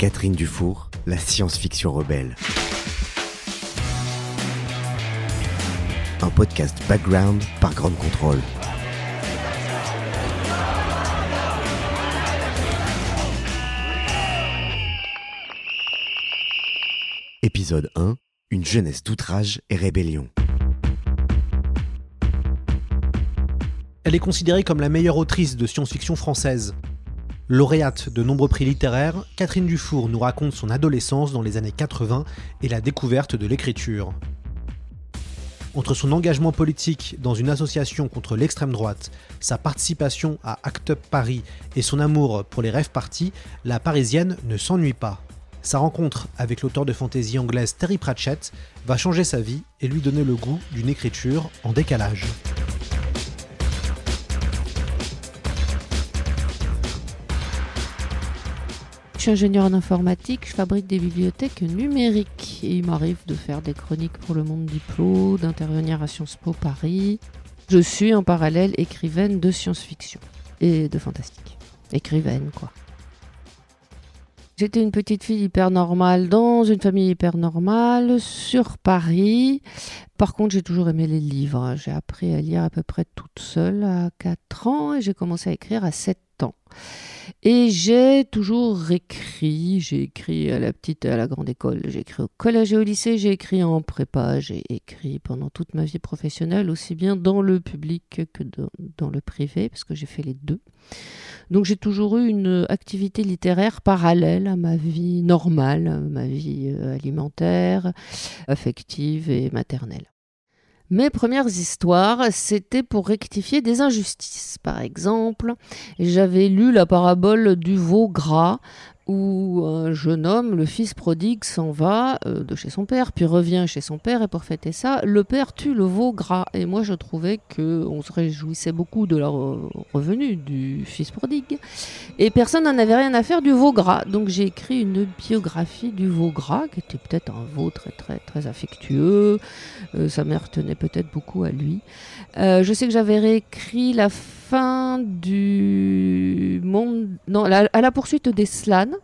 Catherine Dufour, la science-fiction rebelle. Un podcast background par Grande Contrôle. Épisode 1 Une jeunesse d'outrage et rébellion. Elle est considérée comme la meilleure autrice de science-fiction française. Lauréate de nombreux prix littéraires, Catherine Dufour nous raconte son adolescence dans les années 80 et la découverte de l'écriture. Entre son engagement politique dans une association contre l'extrême droite, sa participation à Act Up Paris et son amour pour les rêves partis, la Parisienne ne s'ennuie pas. Sa rencontre avec l'auteur de fantaisie anglaise Terry Pratchett va changer sa vie et lui donner le goût d'une écriture en décalage. Je suis ingénieur en informatique, je fabrique des bibliothèques numériques il m'arrive de faire des chroniques pour le monde diplo, d'intervenir à Sciences Po Paris. Je suis en parallèle écrivaine de science-fiction et de fantastique. Écrivaine, quoi. J'étais une petite fille hyper normale dans une famille hyper normale sur Paris. Par contre, j'ai toujours aimé les livres. J'ai appris à lire à peu près toute seule à 4 ans et j'ai commencé à écrire à 7 Et j'ai toujours écrit, j'ai écrit à la petite et à la grande école, j'ai écrit au collège et au lycée, j'ai écrit en prépa, j'ai écrit pendant toute ma vie professionnelle, aussi bien dans le public que dans, dans le privé, parce que j'ai fait les deux. Donc j'ai toujours eu une activité littéraire parallèle à ma vie normale, à ma vie euh, alimentaire, affective et maternelle. Mes premières histoires, c'était pour rectifier des injustices. Par exemple, j'avais lu la parabole du veau gras où un jeune homme, le fils prodigue, s'en va euh, de chez son père, puis revient chez son père, et pour fêter ça, le père tue le veau gras. Et moi, je trouvais que on se réjouissait beaucoup de la re- revenue du fils prodigue, et personne n'en avait rien à faire du veau gras. Donc j'ai écrit une biographie du veau gras, qui était peut-être un veau très très très affectueux. Euh, sa mère tenait peut-être beaucoup à lui. Euh, je sais que j'avais réécrit la fin du monde, non, la- à la poursuite des Slans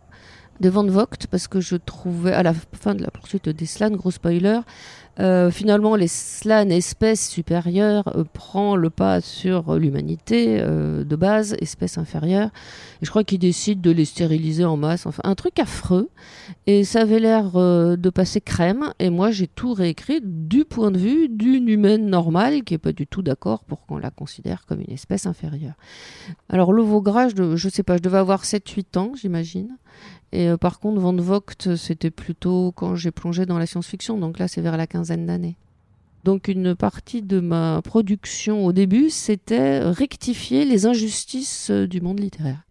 de Van Vogt parce que je trouvais à la fin de la poursuite des Slans, gros spoiler, euh, finalement les Slans, espèce supérieure, euh, prend le pas sur l'humanité euh, de base, espèce inférieure. Et je crois qu'ils décident de les stériliser en masse, enfin un truc affreux. Et ça avait l'air euh, de passer crème. Et moi j'ai tout réécrit du point de vue d'une humaine normale qui est pas du tout d'accord pour qu'on la considère comme une espèce inférieure. Alors le veau gras, je, je sais pas, je devais avoir 7-8 ans, j'imagine. Et euh, par contre, Van Vogt, c'était plutôt quand j'ai plongé dans la science-fiction, donc là, c'est vers la quinzaine d'années. Donc une partie de ma production au début, c'était rectifier les injustices euh, du monde littéraire.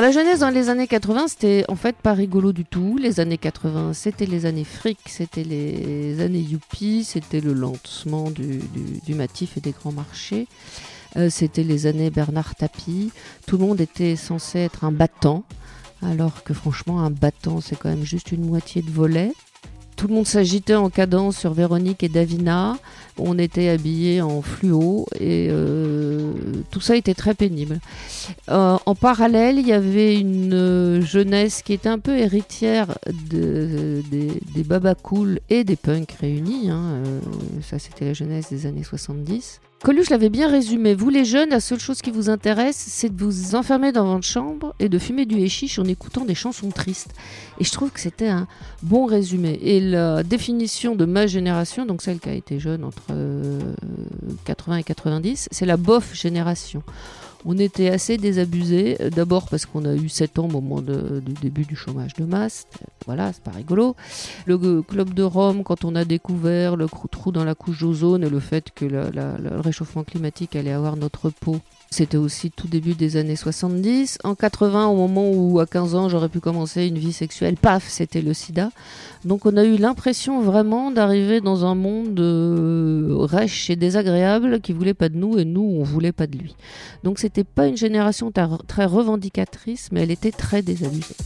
La jeunesse dans les années 80, c'était en fait pas rigolo du tout. Les années 80, c'était les années fric, c'était les années youpi, c'était le lancement du, Matif et des grands marchés. Euh, c'était les années Bernard Tapie. Tout le monde était censé être un battant, alors que franchement, un battant, c'est quand même juste une moitié de volet. Tout le monde s'agitait en cadence sur Véronique et Davina. On était habillés en fluo et euh, tout ça était très pénible. Euh, en parallèle, il y avait une euh, jeunesse qui était un peu héritière de- des, des et des punks réunis. hein. Ça, c'était la jeunesse des années 70. Coluche l'avait bien résumé. Vous, les jeunes, la seule chose qui vous intéresse, c'est de vous enfermer dans votre chambre et de fumer du hashish en écoutant des chansons tristes. Et je trouve que c'était un bon résumé. Et la définition de ma génération, donc celle qui a été jeune entre euh, 80 et 90, c'est la bof génération. On était assez désabusés, euh, d'abord parce qu'on a eu 7 ans au moment du début du chômage de masse, voilà, c'est pas rigolo. Le club de Rome, quand on a découvert le trou dans la couche d'ozone et le fait que le réchauffement climatique allait avoir notre peau c'était aussi tout début des années 70. En 80, au moment où à 15 ans j'aurais pu commencer une vie sexuelle, paf, c'était le sida. Donc on a eu l'impression vraiment d'arriver dans un monde euh, rêche et désagréable qui voulait pas de nous et nous on voulait pas de lui. Donc c'était pas une génération très revendicatrice, mais elle était très désabusée.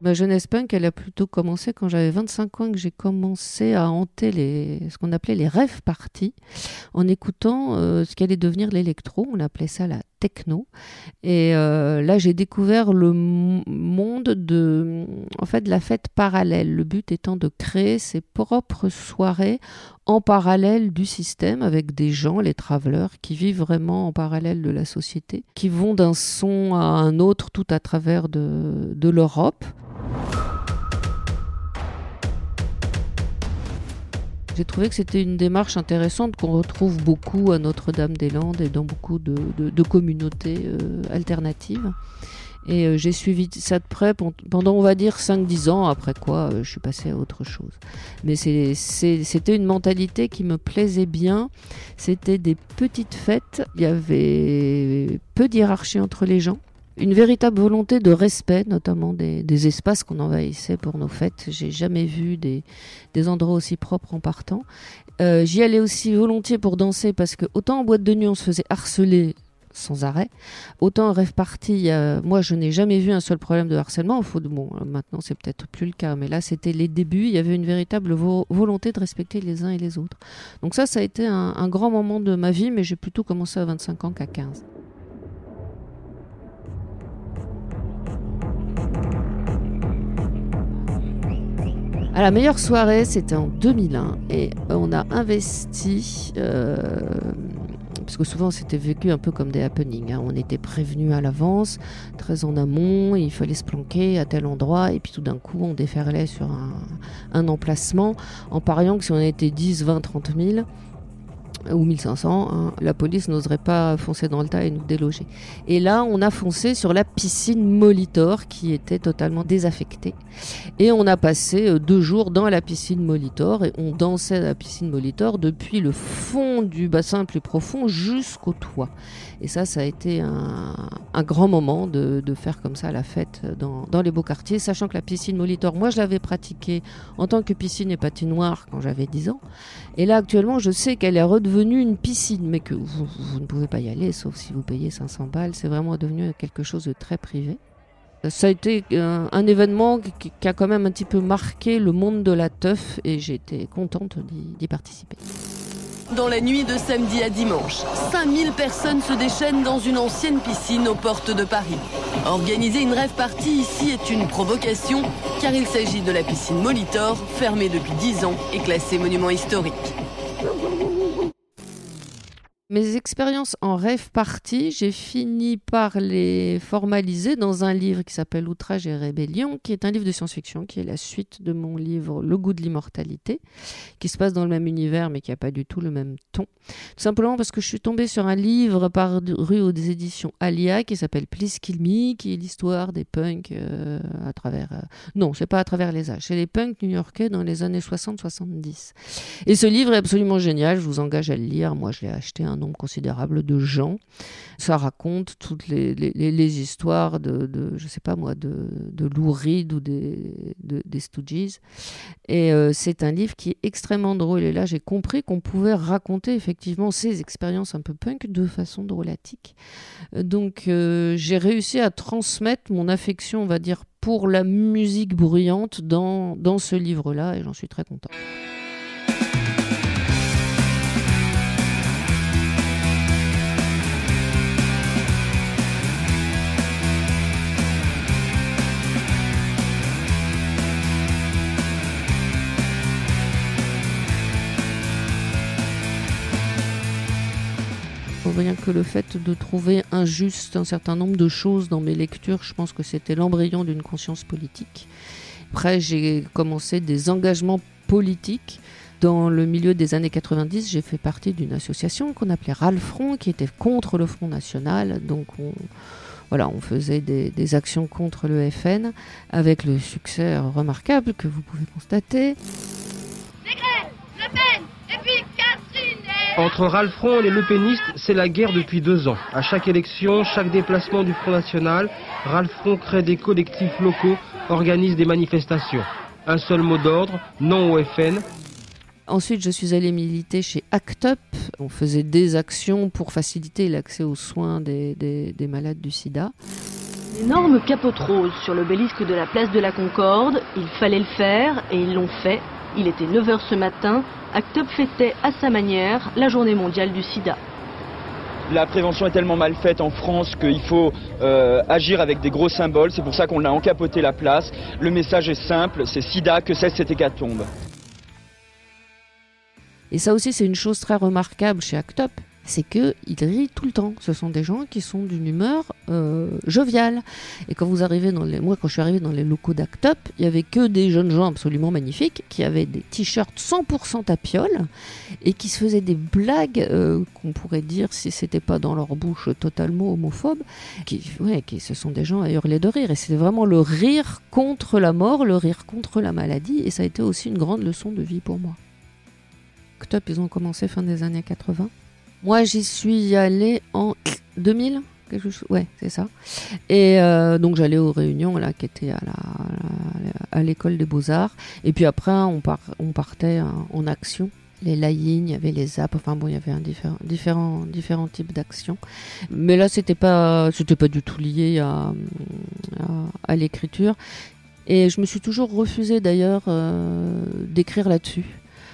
Ma jeunesse punk, elle a plutôt commencé quand j'avais 25 ans que j'ai commencé à hanter les, ce qu'on appelait les rêves parties en écoutant euh, ce qui allait devenir l'électro. On appelait ça la techno. Et euh, là, j'ai découvert le monde de, en fait, de la fête parallèle. Le but étant de créer ses propres soirées en parallèle du système avec des gens, les travelers, qui vivent vraiment en parallèle de la société, qui vont d'un son à un autre tout à travers de, de l'Europe. J'ai trouvé que c'était une démarche intéressante qu'on retrouve beaucoup à Notre-Dame-des-Landes et dans beaucoup de, communautés euh, alternatives. Et euh, j'ai suivi ça de près pendant, on va dire, 5-10 ans, après quoi euh, je suis passé à autre chose. Mais c'était une mentalité qui me plaisait bien. C'était des petites fêtes, il y avait peu d'hierarchie entre les gens une véritable volonté de respect, notamment des, espaces qu'on envahissait pour nos fêtes. J'ai jamais vu des, endroits aussi propres en partant. Euh, j'y allais aussi volontiers pour danser parce que autant en boîte de nuit on se faisait harceler sans arrêt, autant rêve party, moi je n'ai jamais vu un seul problème de harcèlement. Bon, maintenant c'est peut-être plus le cas, mais là c'était les débuts. Il y avait une véritable volonté de respecter les uns et les autres. Donc ça, ça a été un, un grand moment de ma vie, mais j'ai plutôt commencé à 25 ans qu'à 15. À la meilleure soirée, c'était en 2001 et on a investi, euh, parce que souvent c'était vécu un peu comme des happenings. Hein. On était prévenu à l'avance, très en amont, il fallait se planquer à tel endroit et puis tout d'un coup on déferlait sur un, un emplacement en pariant que si on était 10, 20, 30 000, ou 1500, hein, la police n'oserait pas foncer dans le tas et nous déloger. Et là, on a foncé sur la piscine Molitor qui était totalement désaffectée. Et on a passé euh, deux jours dans la piscine Molitor et on dansait à la piscine Molitor depuis le fond du bassin plus profond jusqu'au toit. Et ça, ça a été un, grand moment de, faire comme ça la fête dans, les beaux quartiers, sachant que la piscine Molitor, moi je l'avais pratiquée en tant que piscine et patinoire quand j'avais 10 ans. Et là, actuellement, je sais qu'elle est redevenue une piscine, mais que vous, ne pouvez pas y aller, sauf si vous payez 500 balles. C'est vraiment devenu quelque chose de très privé. Ça a été un, événement qui, qui, a quand même un petit peu marqué le monde de la teuf et j'étais contente d'y participer. Dans la nuit de samedi à dimanche, 5000 personnes se déchaînent dans une ancienne piscine aux portes de Paris. Organiser une rêve partie ici est une provocation car il s'agit de la piscine Molitor, fermée depuis 10 ans et classée monument historique. Mes expériences en rêve partie, j'ai fini par les formaliser dans un livre qui s'appelle Outrage et rébellion, qui est un livre de science-fiction, qui est la suite de mon livre Le goût de l'immortalité, qui se passe dans le même univers mais qui n'a pas du tout le même ton. Tout simplement parce que je suis tombée sur un livre paru aux éditions Alia qui s'appelle Please Kill Me, qui est l'histoire des punks euh, à travers... Euh, non, c'est pas à travers les âges, c'est les punks new-yorkais dans les années 60-70. Et ce livre est absolument génial, je vous engage à le lire. Moi, je l'ai acheté un considérable de gens. Ça raconte toutes les, histoires de, de, je sais pas moi, de, de Lou Reed ou des, des Stooges. Et euh, c'est un livre qui est extrêmement drôle. Et là, j'ai compris qu'on pouvait raconter effectivement ces expériences un peu punk de façon drôlatique. Donc, euh, j'ai réussi à transmettre mon affection, on va dire, pour la musique bruyante dans, dans ce livre-là, et j'en suis très content. Rien que le fait de trouver injuste un certain nombre de choses dans mes lectures, je pense que c'était l'embryon d'une conscience politique. après, j'ai commencé des engagements politiques. Dans le milieu des années 90, j'ai fait partie d'une association qu'on appelait Ralfront, qui était contre le Front National. Donc, on, voilà, on faisait des, actions contre le FN avec le succès remarquable que vous pouvez constater. Le Pen, Entre Ralfront et les Le Penistes, c'est la guerre depuis deux ans. À chaque élection, chaque déplacement du Front National, Ralfront crée des collectifs locaux, organise des manifestations. Un seul mot d'ordre, non au FN, Ensuite, je suis allée militer chez ACT UP. On faisait des actions pour faciliter l'accès aux soins des, malades du sida. Énorme capote rose sur l'obélisque de la place de la Concorde. Il fallait le faire et ils l'ont fait. Il était 9h ce matin. ACT UP fêtait à sa manière la journée mondiale du sida. La prévention est tellement mal faite en France qu'il faut euh, agir avec des gros symboles. C'est pour ça qu'on a encapoté la place. Le message est simple, c'est sida, que cesse cette hécatombe. Et ça aussi, c'est une chose très remarquable chez Actop, c'est qu'ils rient tout le temps. Ce sont des gens qui sont d'une humeur euh, joviale. Et quand vous arrivez dans les... Moi, quand je suis arrivé dans les locaux d'Actop, il y avait que des jeunes gens absolument magnifiques qui avaient des t-shirts 100% tapioles et qui se faisaient des blagues euh, qu'on pourrait dire, si c'était pas dans leur bouche totalement homophobe, qui, ouais, qui ce sont des gens à hurler de rire. Et c'est vraiment le rire contre la mort, le rire contre la maladie. Et ça a été aussi une grande leçon de vie pour moi. Top, ils ont commencé fin des années 80. Moi, j'y suis allée en 2000, quelque chose. Ouais, c'est ça. Et euh, donc, j'allais aux réunions là, qui étaient à à l'école des beaux arts. Et puis après, on, partait en, action. Les laying, il y avait les apps. Enfin bon, il y avait un différent, différents types d'actions. Mais là, c'était pas, c'était pas du tout lié à, à, l'écriture. Et je me suis toujours refusé d'ailleurs euh, d'écrire là-dessus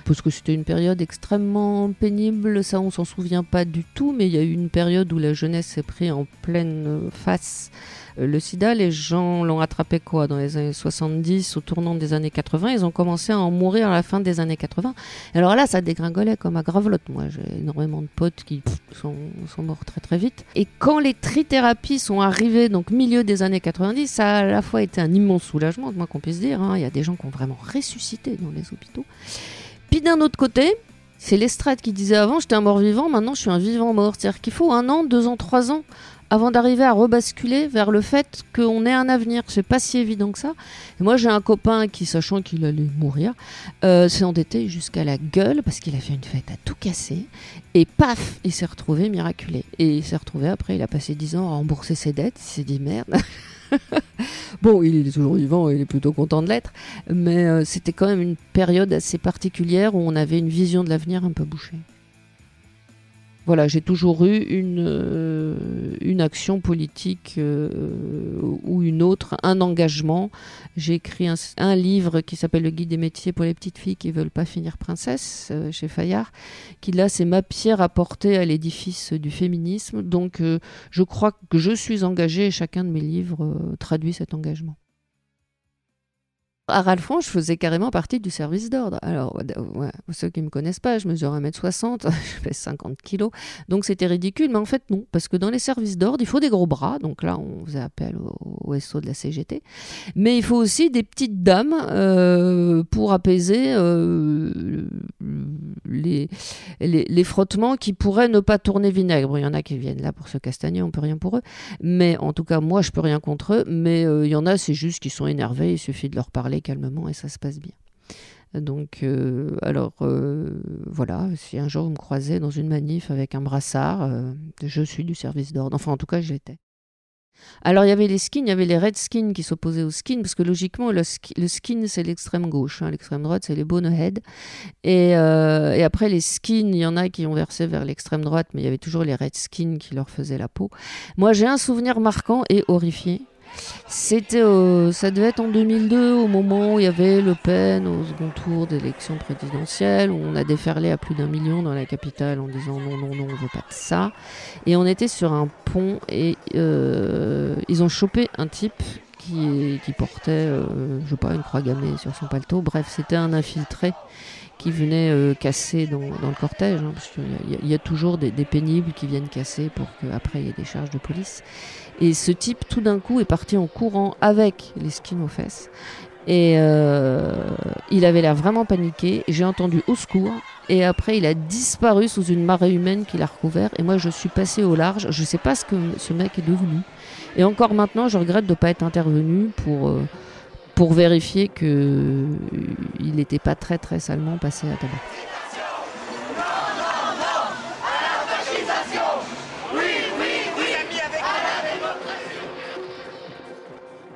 parce que c'était une période extrêmement pénible. Ça, on s'en souvient pas du tout, mais il y a eu une période où la jeunesse s'est pris en pleine face euh, le sida. Les gens l'ont attrapé quoi dans les années 70, au tournant des années 80. Ils ont commencé à en mourir à la fin des années 80. Alors là, ça dégringolait comme à Gravelotte. Moi, j'ai énormément de potes qui sont, morts très très vite. Et quand les trithérapies sont arrivées, donc milieu des années 90, ça a à la fois été un immense soulagement, moi qu'on puisse dire. Hein. Il y a des gens qui ont vraiment ressuscité dans les hôpitaux. Puis d'un autre côté, c'est l'estrade qui disait avant j'étais un mort-vivant, maintenant je suis un vivant-mort. C'est-à-dire qu'il faut un an, deux ans, trois ans avant d'arriver à rebasculer vers le fait qu'on ait un avenir. C'est pas si évident que ça. moi, j'ai un copain qui, sachant qu'il allait mourir, euh, s'est endetté jusqu'à la gueule parce qu'il a fait une fête à tout casser. Et paf, il s'est retrouvé miraculé. Et il s'est retrouvé après, il a passé dix ans à rembourser ses dettes. Il s'est dit merde. bon, il est toujours vivant, il est plutôt content de l'être, mais euh, c'était quand même une période assez particulière où on avait une vision de l'avenir un peu bouchée voilà, j'ai toujours eu une, euh, une action politique euh, ou une autre, un engagement. J'ai écrit un, livre qui s'appelle Le guide des métiers pour les petites filles qui veulent pas finir princesse euh, chez Fayard, qui là c'est ma pierre apportée à l'édifice du féminisme. Donc je crois que je suis engagée et chacun de mes livres traduit cet engagement à Ralfon, je faisais carrément partie du service d'ordre. Alors, ceux qui ne me connaissent pas, je mesure 1m60, je fais 50 kg. Donc c'était ridicule, mais en fait non, parce que dans les services d'ordre, il faut des gros bras. Donc là, on faisait appel au, SO de la CGT. Mais il faut aussi des petites dames euh, pour apaiser euh, les, les, frottements qui pourraient ne pas tourner vinaigre. il y en a qui viennent là pour se castagner, on peut rien pour eux. Mais en tout cas, moi, je peux rien contre eux. Mais euh, il y en a, c'est juste qu'ils sont énervés, il suffit de leur parler calmement et ça se passe bien. Donc, euh, alors euh, voilà, si un jour vous me croisez dans une manif avec un brassard, euh, je suis du service d'ordre. Enfin, en tout cas, j'étais. Alors, il y avait les skins, il y avait les redskins qui s'opposaient aux skins, parce que logiquement, le, skin, c'est l'extrême gauche, hein, l'extrême droite, c'est les boneheads. Et, et après, les skins, il y en a qui ont versé vers l'extrême droite, mais il y avait toujours les redskins qui leur faisaient la peau. Moi, j'ai un souvenir marquant et horrifié. C'était, ça devait être en 2002, au moment où il y avait Le Pen au second tour d'élection présidentielle, où on a déferlé à plus d'un million dans la capitale en disant non, non, non, on veut pas de ça. Et on était sur un pont et euh, ils ont chopé un type qui, portait, euh, je sais pas, une croix gammée sur son paletot. Bref, c'était un infiltré qui venait euh, casser dans, le cortège, hein, parce qu'il y, a toujours des, des, pénibles qui viennent casser pour qu'après il y ait des charges de police. Et ce type, tout d'un coup, est parti en courant avec les skins aux fesses. Et euh, il avait l'air vraiment paniqué. J'ai entendu au secours. Et après, il a disparu sous une marée humaine qui l'a recouvert. Et moi, je suis passé au large. Je ne sais pas ce que ce mec est devenu. Et encore maintenant, je regrette de ne pas être intervenu pour, euh, pour vérifier qu'il n'était pas très très salement passé à tabac.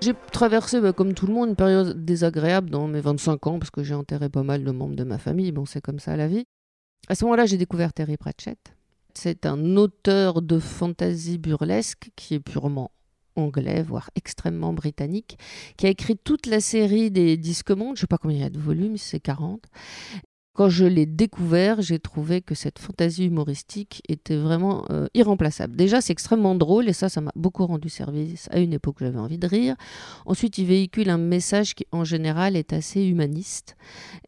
J'ai traversé, bah, comme tout le monde, une période désagréable dans mes 25 ans, parce que j'ai enterré pas mal de membres de ma famille. Bon, c'est comme ça la vie. À ce moment-là, j'ai découvert Terry Pratchett. C'est un auteur de fantasy burlesque qui est purement anglais, voire extrêmement britannique, qui a écrit toute la série des Disques Mondes, je ne sais pas combien il y a de volumes, c'est 40, quand je l'ai découvert, j'ai trouvé que cette fantaisie humoristique était vraiment euh, irremplaçable. Déjà, c'est extrêmement drôle et ça, ça m'a beaucoup rendu service à une époque où j'avais envie de rire. Ensuite, il véhicule un message qui, en général, est assez humaniste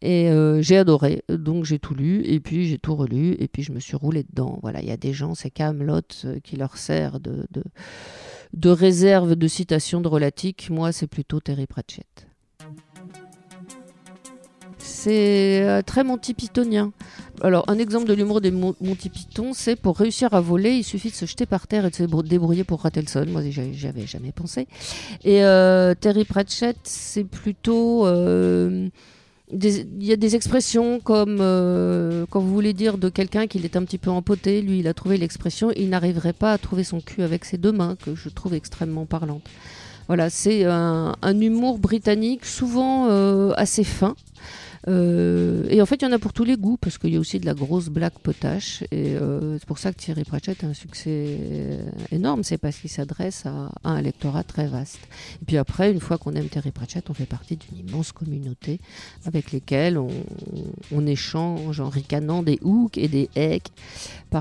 et euh, j'ai adoré. Donc, j'ai tout lu et puis j'ai tout relu et puis je me suis roulé dedans. Voilà, il y a des gens, c'est Camelot euh, qui leur sert de, de, de réserve de citations drôlatiques. Moi, c'est plutôt Terry Pratchett c'est euh, très Monty Pythonien. Alors, un exemple de l'humour des Monty Python, c'est pour réussir à voler, il suffit de se jeter par terre et de se débrouiller pour rater le sol. Moi, j'avais jamais pensé. Et euh, Terry Pratchett, c'est plutôt. Euh, il y a des expressions comme quand vous voulez dire de quelqu'un qu'il est un petit peu empoté, lui il a trouvé l'expression, il n'arriverait pas à trouver son cul avec ses deux mains, que je trouve extrêmement parlante. Voilà, c'est un, humour britannique souvent assez fin, et en fait, il y en a pour tous les goûts, parce qu'il y a aussi de la grosse blague potache. Et euh, c'est pour ça que Thierry Pratchett a un succès énorme, c'est parce qu'il s'adresse à, un lectorat très vaste. Et puis après, une fois qu'on aime Thierry Pratchett, on fait partie d'une immense communauté avec lesquelles on, on, échange en ricanant des hooks et des hecks,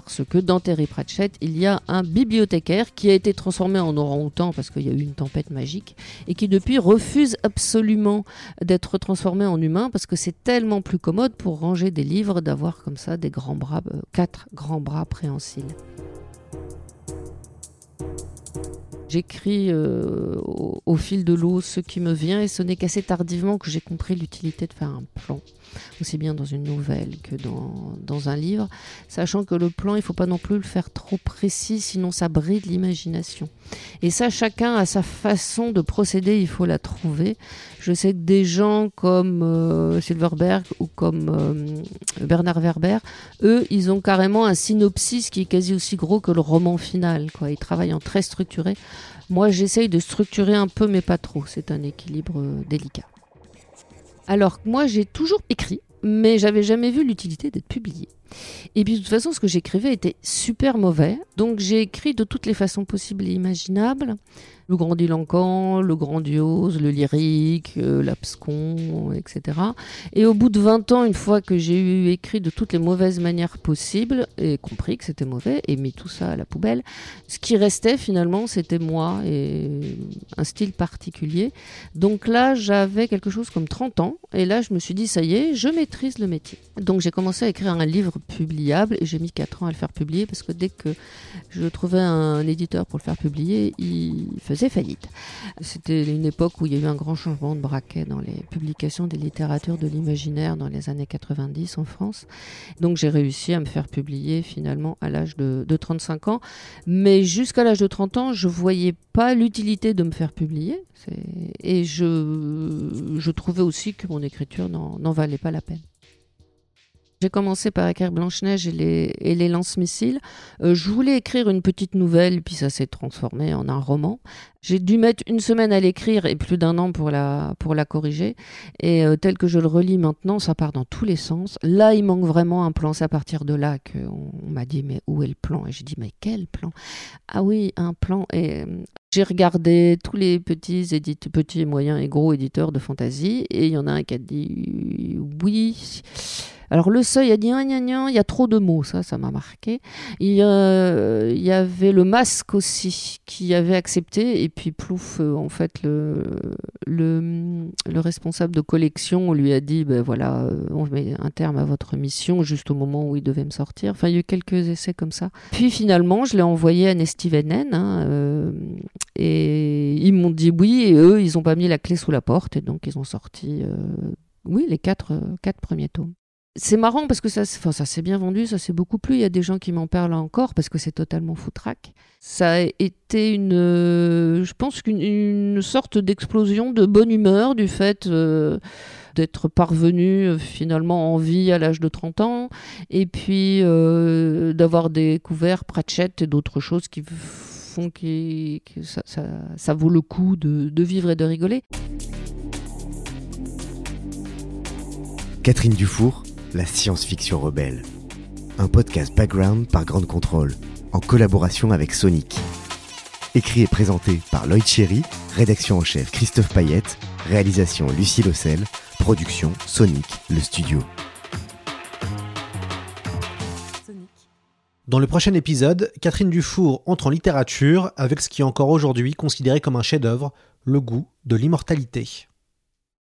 parce que dans Terry Pratchett, il y a un bibliothécaire qui a été transformé en orang-outan parce qu'il y a eu une tempête magique, et qui depuis refuse absolument d'être transformé en humain parce que c'est tellement plus commode pour ranger des livres d'avoir comme ça des grands bras, euh, quatre grands bras préhensiles. J'écris euh, au, fil de l'eau ce qui me vient et ce n'est qu'assez tardivement que j'ai compris l'utilité de faire un plan aussi bien dans une nouvelle que dans, dans un livre, sachant que le plan, il ne faut pas non plus le faire trop précis, sinon ça bride l'imagination. Et ça, chacun a sa façon de procéder, il faut la trouver. Je sais que des gens comme euh, Silverberg comme euh, Bernard Werber, eux, ils ont carrément un synopsis qui est quasi aussi gros que le roman final. Ils travaillent en très structuré. Moi, j'essaye de structurer un peu, mais pas trop. C'est un équilibre euh, délicat. Alors moi j'ai toujours écrit, mais j'avais jamais vu l'utilité d'être publié. Et puis de toute façon, ce que j'écrivais était super mauvais. Donc j'ai écrit de toutes les façons possibles et imaginables le grandiloquent, le grandiose, le lyrique, euh, l'abscon, etc. Et au bout de 20 ans, une fois que j'ai eu écrit de toutes les mauvaises manières possibles, et compris que c'était mauvais, et mis tout ça à la poubelle, ce qui restait finalement, c'était moi et un style particulier. Donc là, j'avais quelque chose comme 30 ans, et là, je me suis dit, ça y est, je maîtrise le métier. Donc j'ai commencé à écrire un livre publiable, et j'ai mis 4 ans à le faire publier, parce que dès que je trouvais un éditeur pour le faire publier, il faisait faillite. C'était une époque où il y a eu un grand changement de braquet dans les publications des littératures de l'imaginaire dans les années 90 en France. Donc j'ai réussi à me faire publier finalement à l'âge de, 35 ans. Mais jusqu'à l'âge de 30 ans, je voyais pas l'utilité de me faire publier. Et je trouvais aussi que mon écriture n'en valait pas la peine. J'ai commencé par écrire Blanche-Neige et les, et les lance-missiles. Euh, je voulais écrire une petite nouvelle, puis ça s'est transformé en un roman. J'ai dû mettre une semaine à l'écrire et plus d'un an pour la, pour la corriger. Et euh, tel que je le relis maintenant, ça part dans tous les sens. Là, il manque vraiment un plan. C'est à partir de là qu'on on, m'a dit, mais où est le plan? Et j'ai dit, mais quel plan? Ah oui, un plan. Et euh, j'ai regardé tous les petits, petits, moyens et gros éditeurs de fantasy. Et il y en a un qui a dit, oui alors le seuil a dit il y a trop de mots, ça, ça m'a marqué. Il y, avait le masque aussi qui avait accepté, et puis plouf, euh, en fait, le, le, responsable de collection lui a dit ben voilà, euh, on met un terme à votre mission juste au moment où il devait me sortir. Enfin, il y a eu quelques essais comme ça. Puis finalement, je l'ai envoyé à Nestivenen, hein, euh, Et ils m'ont dit oui, et eux, ils n'ont pas mis la clé sous la porte, et donc ils ont sorti, oui, les quatre, quatre premiers tomes. C'est marrant parce que ça, enfin, ça s'est bien vendu, ça s'est beaucoup plu. Il y a des gens qui m'en parlent encore parce que c'est totalement foutraque. Ça a été une, je pense qu'une une sorte d'explosion de bonne humeur du fait euh, d'être parvenu euh, finalement en vie à l'âge de 30 ans et puis euh, d'avoir découvert Pratchett et d'autres choses qui font que ça, vaut le coup de vivre et de rigoler. Catherine Dufour, la science-fiction rebelle. Un podcast background par Grande Contrôle, en collaboration avec Sonic. Écrit et présenté par Lloyd Cherry, rédaction en chef Christophe Payette, réalisation Lucie Lossel, production Sonic, le studio. Dans le prochain épisode, Catherine Dufour entre en littérature avec ce qui est encore aujourd'hui considéré comme un chef-d'œuvre, le goût de l'immortalité.